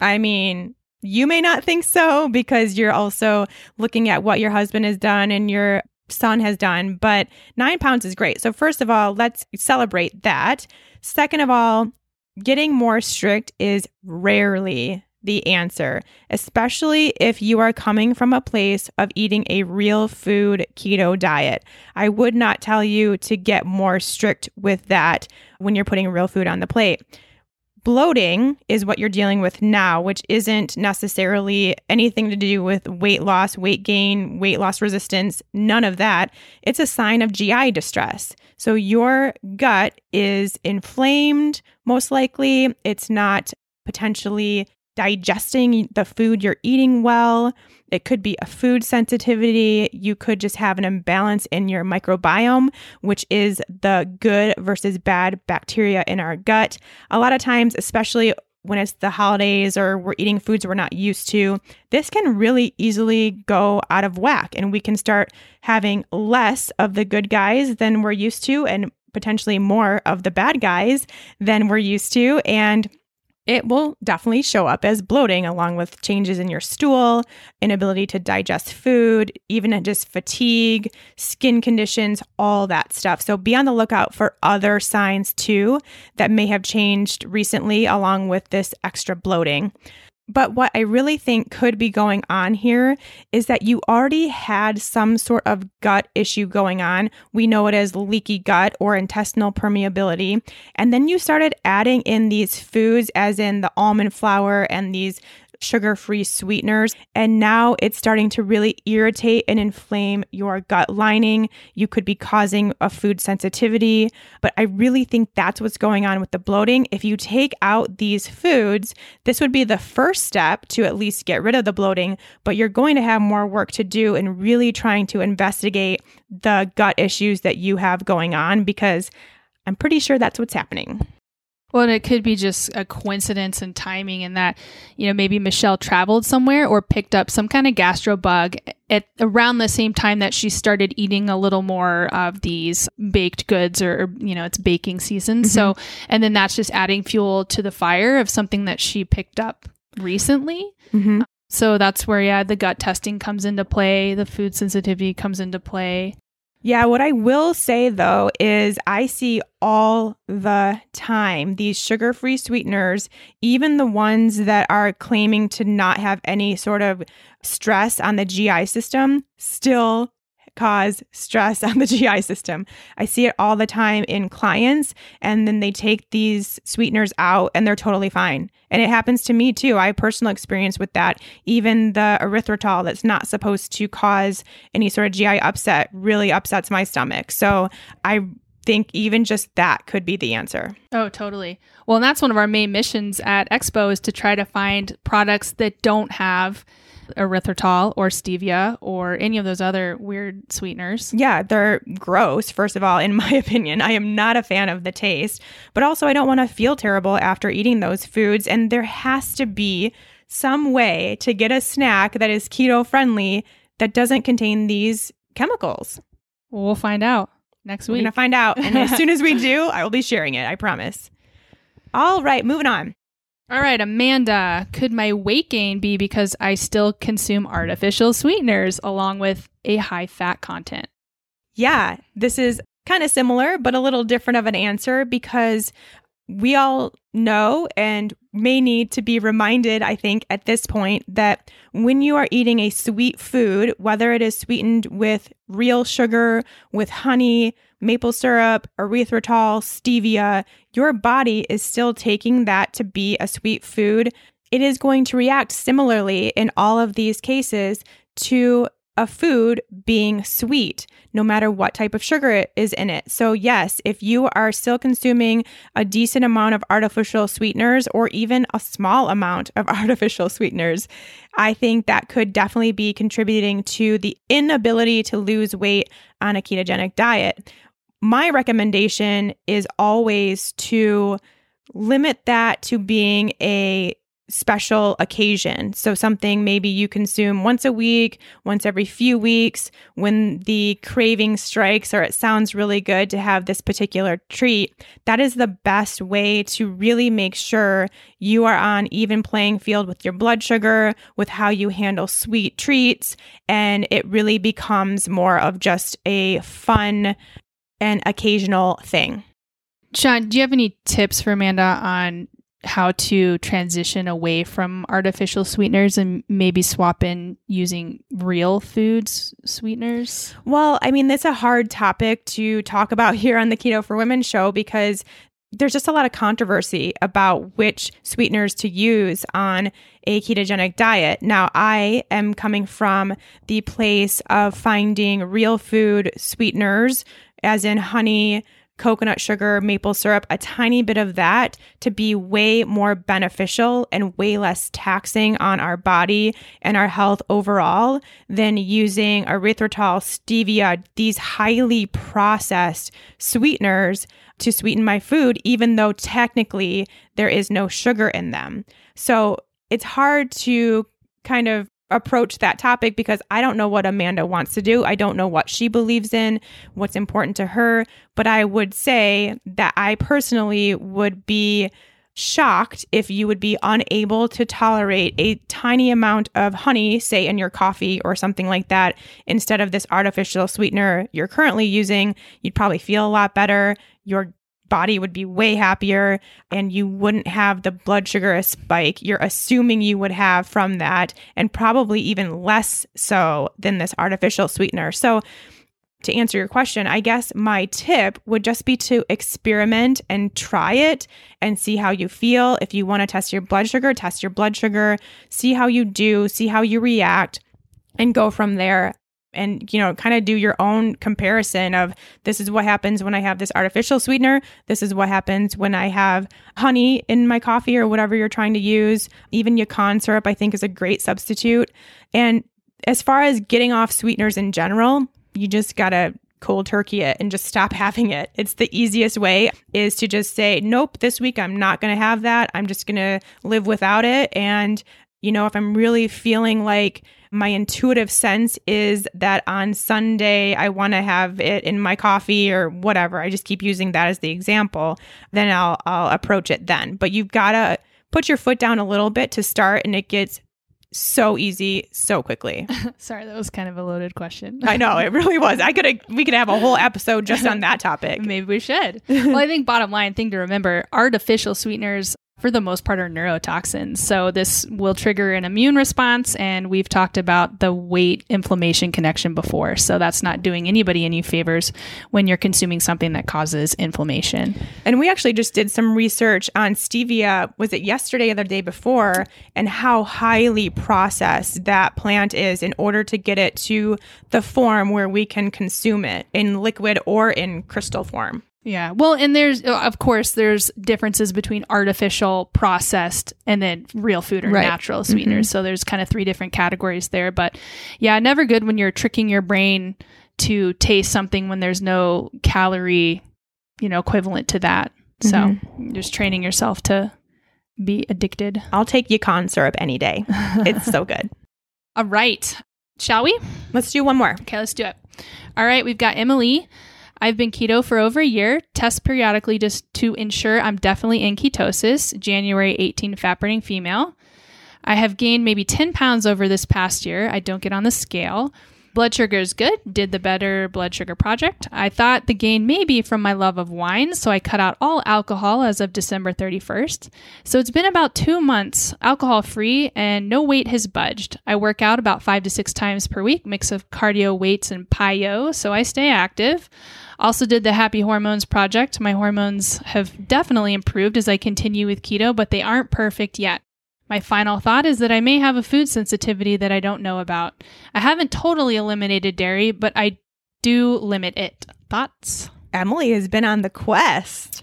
A: I mean, you may not think so because you're also looking at what your husband has done and your son has done, but nine pounds is great. So, first of all, let's celebrate that. Second of all, getting more strict is rarely the answer, especially if you are coming from a place of eating a real food keto diet. I would not tell you to get more strict with that when you're putting real food on the plate. Bloating is what you're dealing with now, which isn't necessarily anything to do with weight loss, weight gain, weight loss resistance, none of that. It's a sign of GI distress. So your gut is inflamed, most likely. It's not potentially digesting the food you're eating well. It could be a food sensitivity. You could just have an imbalance in your microbiome, which is the good versus bad bacteria in our gut. A lot of times, especially when it's the holidays or we're eating foods we're not used to, this can really easily go out of whack and we can start having less of the good guys than we're used to and potentially more of the bad guys than we're used to. And it will definitely show up as bloating along with changes in your stool, inability to digest food, even just fatigue, skin conditions, all that stuff. So be on the lookout for other signs too that may have changed recently along with this extra bloating. But what I really think could be going on here is that you already had some sort of gut issue going on. We know it as leaky gut or intestinal permeability. And then you started adding in these foods, as in the almond flour and these sugar free sweeteners. And now it's starting to really irritate and inflame your gut lining. You could be causing a food sensitivity. But I really think that's what's going on with the bloating. If you take out these foods, this would be the first step to at least get rid of the bloating. But you're going to have more work to do in really trying to investigate the gut issues that you have going on because I'm pretty sure that's what's happening.
B: Well, and it could be just a coincidence and timing and that, you know, maybe Michelle traveled somewhere or picked up some kind of gastro bug at around the same time that she started eating a little more of these baked goods or, you know, it's baking season. Mm-hmm. So, and then that's just adding fuel to the fire of something that she picked up recently. Mm-hmm. So that's where, yeah, the gut testing comes into play, the food sensitivity comes into play.
A: Yeah, what I will say though is I see all the time these sugar free sweeteners, even the ones that are claiming to not have any sort of stress on the GI system, still cause stress on the GI system. I see it all the time in clients, and then they take these sweeteners out and they're totally fine. And it happens to me too. I have personal experience with that. Even the erythritol that's not supposed to cause any sort of GI upset really upsets my stomach. So I think even just that could be the answer.
B: Oh, totally. Well, and that's one of our main missions at Expo is to try to find products that don't have erythritol or stevia or any of those other weird sweeteners.
A: Yeah, they're gross, first of all, in my opinion. I am not a fan of the taste, but also I don't want to feel terrible after eating those foods. And there has to be some way to get a snack that is keto friendly that doesn't contain these chemicals.
B: Well, find out next week.
A: We're going to find out. And as soon as we do, I will be sharing it. I promise. All right, moving on.
B: All right, Amanda, could my weight gain be because I still consume artificial sweeteners along with a high fat content?
A: Yeah, this is kind of similar, but a little different of an answer because we all know and may need to be reminded, I think, at this point that when you are eating a sweet food, whether it is sweetened with real sugar, with honey, maple syrup, erythritol, stevia, your body is still taking that to be a sweet food. It is going to react similarly in all of these cases to a food being sweet, no matter what type of sugar is in it. So, yes, if you are still consuming a decent amount of artificial sweeteners or even a small amount of artificial sweeteners, I think that could definitely be contributing to the inability to lose weight on a ketogenic diet. My recommendation is always to limit that to being a special occasion. So, something maybe you consume once a week, once every few weeks, when the craving strikes or it sounds really good to have this particular treat. That is the best way to really make sure you are on even playing field with your blood sugar, with how you handle sweet treats, and it really becomes more of just a fun and occasional thing.
B: Shawn, do you have any tips for Amanda on how to transition away from artificial sweeteners and maybe swap in using real foods sweeteners?
A: Well, I mean, that's a hard topic to talk about here on the Keto for Women show because there's just a lot of controversy about which sweeteners to use on a ketogenic diet. Now, I am coming from the place of finding real food sweeteners, as in honey, coconut sugar, maple syrup, a tiny bit of that to be way more beneficial and way less taxing on our body and our health overall than using erythritol, stevia, these highly processed sweeteners to sweeten my food, even though technically there is no sugar in them. So it's hard to kind of approach that topic because I don't know what Amanda wants to do. I don't know what she believes in, what's important to her. But I would say that I personally would be shocked if you would be unable to tolerate a tiny amount of honey, say in your coffee or something like that, instead of this artificial sweetener you're currently using. You'd probably feel a lot better. Your body would be way happier and you wouldn't have the blood sugar spike you're assuming you would have from that, and probably even less so than this artificial sweetener. So, to answer your question, I guess my tip would just be to experiment and try it and see how you feel. If you want to test your blood sugar, test your blood sugar, see how you do, see how you react, and go from there. And, you know, kind of do your own comparison of this is what happens when I have this artificial sweetener. This is what happens when I have honey in my coffee or whatever you're trying to use. Even Yacon syrup, I think, is a great substitute. And as far as getting off sweeteners in general, you just got to cold turkey it and just stop having it. It's the easiest way is to just say, nope, this week I'm not going to have that. I'm just going to live without it. And, you know, if I'm really feeling like my intuitive sense is that on Sunday I want to have it in my coffee or whatever, I just keep using that as the example, then I'll, I'll approach it then. But you've got to put your foot down a little bit to start and it gets so easy so quickly.
B: Sorry, that was kind of a loaded question.
A: I know it really was. I could we could have a whole episode just on that topic.
B: Maybe we should. well, I think bottom line thing to remember, artificial sweeteners for the most part, are neurotoxins. So this will trigger an immune response. And we've talked about the weight inflammation connection before. So that's not doing anybody any favors when you're consuming something that causes inflammation.
A: And we actually just did some research on stevia, was it yesterday or the day before, and how highly processed that plant is in order to get it to the form where we can consume it in liquid or in crystal form.
B: Yeah. Well, and there's, uh, of course, there's differences between artificial, processed, and then real food or right. natural sweeteners. Mm-hmm. So there's kind of three different categories there. But yeah, never good when you're tricking your brain to taste something when there's no calorie, you know, equivalent to that. So mm-hmm. just training yourself to be addicted.
A: I'll take Yacon syrup any day. It's so good.
B: All right. Shall we?
A: Let's do one more.
B: Okay, let's do it. All right, we've got Emily. I've been keto for over a year, test periodically just to ensure I'm definitely in ketosis, January 18 fat burning female. I have gained maybe 10 pounds over this past year. I don't get on the scale. Blood sugar is good. Did the Better Blood Sugar Project. I thought the gain may be from my love of wine, so I cut out all alcohol as of December 31st. So it's been about two months alcohol free, and no weight has budged. I work out about five to six times per week, mix of cardio, weights, and PiYo, so I stay active. Also, did the Happy Hormones project. My hormones have definitely improved as I continue with keto, but they aren't perfect yet. My final thought is that I may have a food sensitivity that I don't know about. I haven't totally eliminated dairy, but I do limit it. Thoughts?
A: Emily has been on the quest.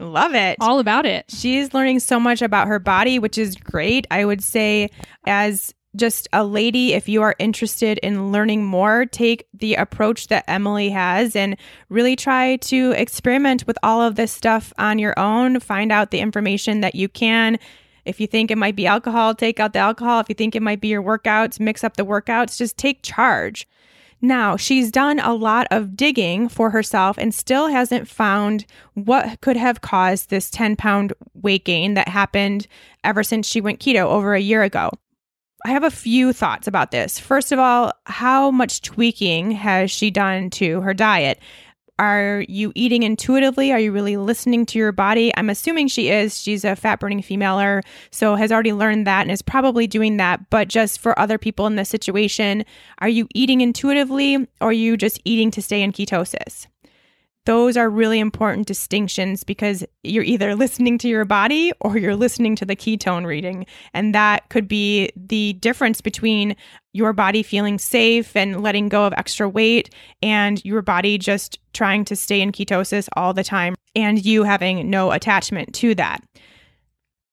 A: Love it.
B: All about it.
A: She's learning so much about her body, which is great. I would say, as just a lady, if you are interested in learning more, take the approach that Emily has and really try to experiment with all of this stuff on your own. Find out the information that you can. If you think it might be alcohol, take out the alcohol. If you think it might be your workouts, mix up the workouts. Just take charge. Now, she's done a lot of digging for herself and still hasn't found what could have caused this 10 pound weight gain that happened ever since she went keto over a year ago. I have a few thoughts about this. First of all, how much tweaking has she done to her diet? Are you eating intuitively? Are you really listening to your body? I'm assuming she is. She's a fat burning femaler, so has already learned that and is probably doing that. But just for other people in this situation, are you eating intuitively or are you just eating to stay in ketosis? Those are really important distinctions because you're either listening to your body or you're listening to the ketone reading. And that could be the difference between your body feeling safe and letting go of extra weight and your body just trying to stay in ketosis all the time and you having no attachment to that.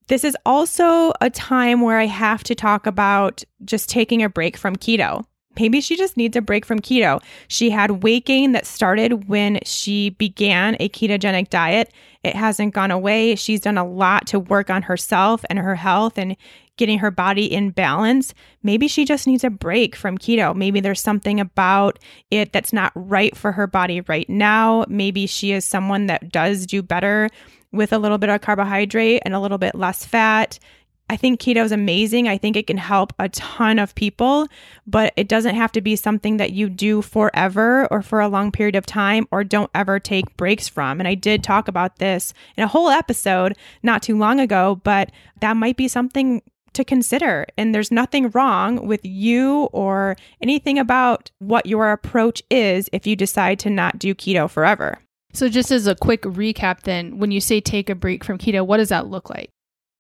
A: This is also a time where I have to talk about just taking a break from keto. Maybe she just needs a break from keto. She had weight gain that started when she began a ketogenic diet. It hasn't gone away. She's done a lot to work on herself and her health and getting her body in balance. Maybe she just needs a break from keto. Maybe there's something about it that's not right for her body right now. Maybe she is someone that does do better with a little bit of carbohydrate and a little bit less fat. I think keto is amazing. I think it can help a ton of people, but it doesn't have to be something that you do forever or for a long period of time or don't ever take breaks from. And I did talk about this in a whole episode not too long ago, but that might be something to consider. And there's nothing wrong with you or anything about what your approach is if you decide to not do keto forever.
B: So, just as a quick recap, then, when you say take a break from keto, what does that look like?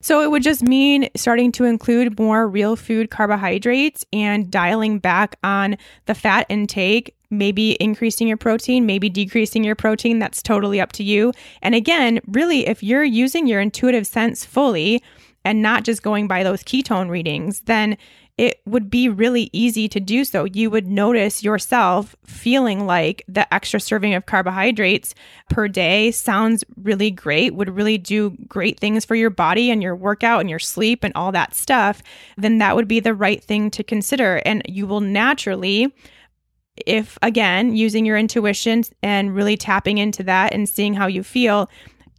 A: So it would just mean starting to include more real food carbohydrates and dialing back on the fat intake, maybe increasing your protein, maybe decreasing your protein. That's totally up to you. And again, really, if you're using your intuitive sense fully and not just going by those ketone readings, then it would be really easy to do so. You would notice yourself feeling like the extra serving of carbohydrates per day sounds really great, would really do great things for your body and your workout and your sleep and all that stuff. Then that would be the right thing to consider. And you will naturally if again using your intuition and really tapping into that and seeing how you feel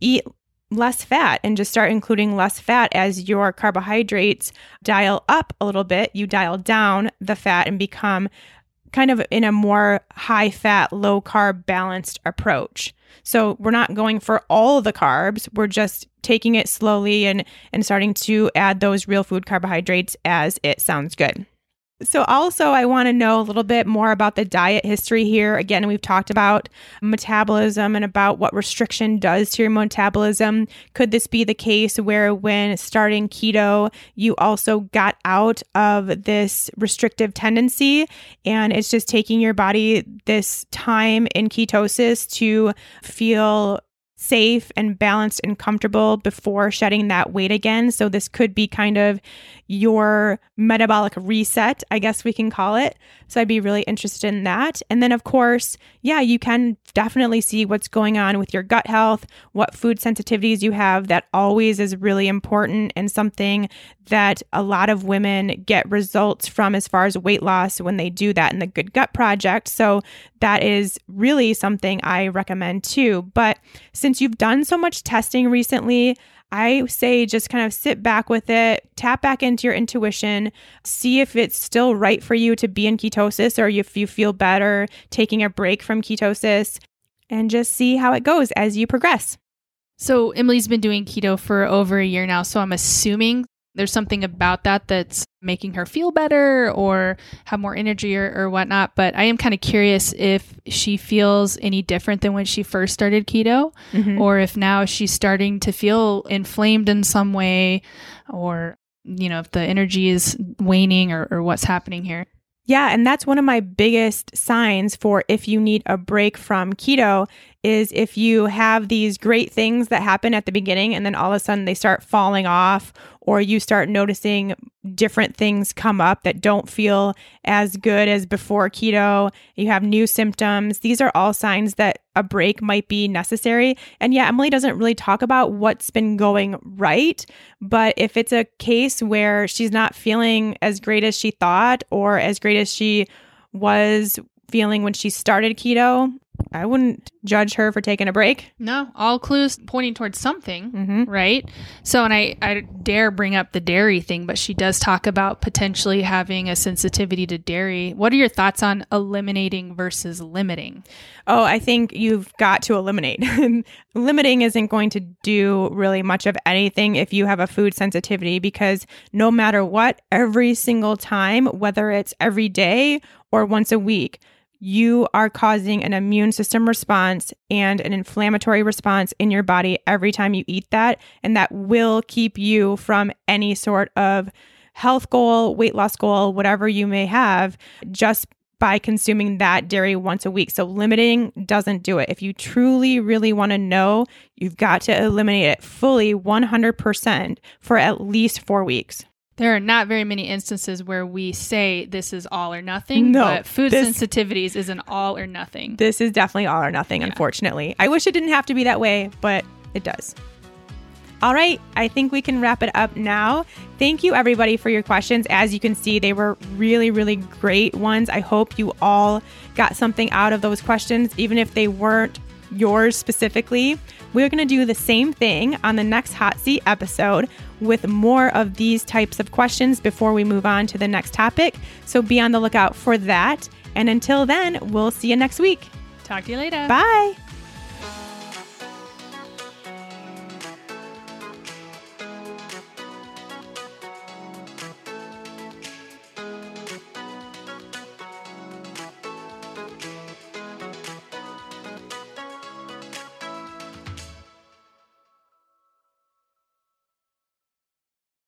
A: eat less fat and just start including less fat as your carbohydrates dial up a little bit. You dial down the fat and become kind of in a more high fat, low carb balanced approach. So we're not going for all the carbs. We're just taking it slowly and and starting to add those real food carbohydrates as it sounds good. So, also, I want to know a little bit more about the diet history here. Again, we've talked about metabolism and about what restriction does to your metabolism. Could this be the case where, when starting keto, you also got out of this restrictive tendency and it's just taking your body this time in ketosis to feel safe and balanced and comfortable before shedding that weight again. So, this could be kind of your metabolic reset, I guess we can call it. So, I'd be really interested in that. And then, of course, yeah, you can definitely see what's going on with your gut health, what food sensitivities you have. That always is really important and something that a lot of women get results from as far as weight loss when they do that in the Good Gut Project. So, that is really something I recommend too. But since you've done so much testing recently, I say just kind of sit back with it, tap back into your intuition, see if it's still right for you to be in ketosis or if you feel better taking a break from ketosis, and just see how it goes as you progress.
B: So, Emily's been doing keto for over a year now. So, I'm assuming there's something about that that's making her feel better or have more energy or, or whatnot. But I am kind of curious if she feels any different than when she first started keto, mm-hmm. or if now she's starting to feel inflamed in some way, or, you know, if the energy is waning or, or what's happening here.
A: Yeah, and that's one of my biggest signs for if you need a break from keto is if you have these great things that happen at the beginning and then all of a sudden they start falling off or you start noticing different things come up that don't feel as good as before keto, you have new symptoms. These are all signs that a break might be necessary. And yeah, Emily doesn't really talk about what's been going right, but if it's a case where she's not feeling as great as she thought or as great as she was feeling when she started keto, I wouldn't judge her for taking a break.
B: No, all clues pointing towards something, mm-hmm. right? So, and I, I dare bring up the dairy thing, but she does talk about potentially having a sensitivity to dairy. What are your thoughts on eliminating versus limiting?
A: Oh, I think you've got to eliminate. Limiting isn't going to do really much of anything if you have a food sensitivity because no matter what, every single time, whether it's every day or once a week, you are causing an immune system response and an inflammatory response in your body every time you eat that. And that will keep you from any sort of health goal, weight loss goal, whatever you may have, just by consuming that dairy once a week. So limiting doesn't do it. If you truly, really want to know, you've got to eliminate it fully 100% for at least four weeks.
B: There are not very many instances where we say this is all or nothing. No, but food this, sensitivities is an all or nothing.
A: This is definitely all or nothing, yeah. unfortunately. I wish it didn't have to be that way, but it does. All right, I think we can wrap it up now. Thank you, everybody, for your questions. As you can see, they were really, really great ones. I hope you all got something out of those questions, even if they weren't yours specifically. We're going to do the same thing on the next Hot Seat episode with more of these types of questions before we move on to the next topic. So be on the lookout for that. And until then, we'll see you next week.
B: Talk to you later.
A: Bye.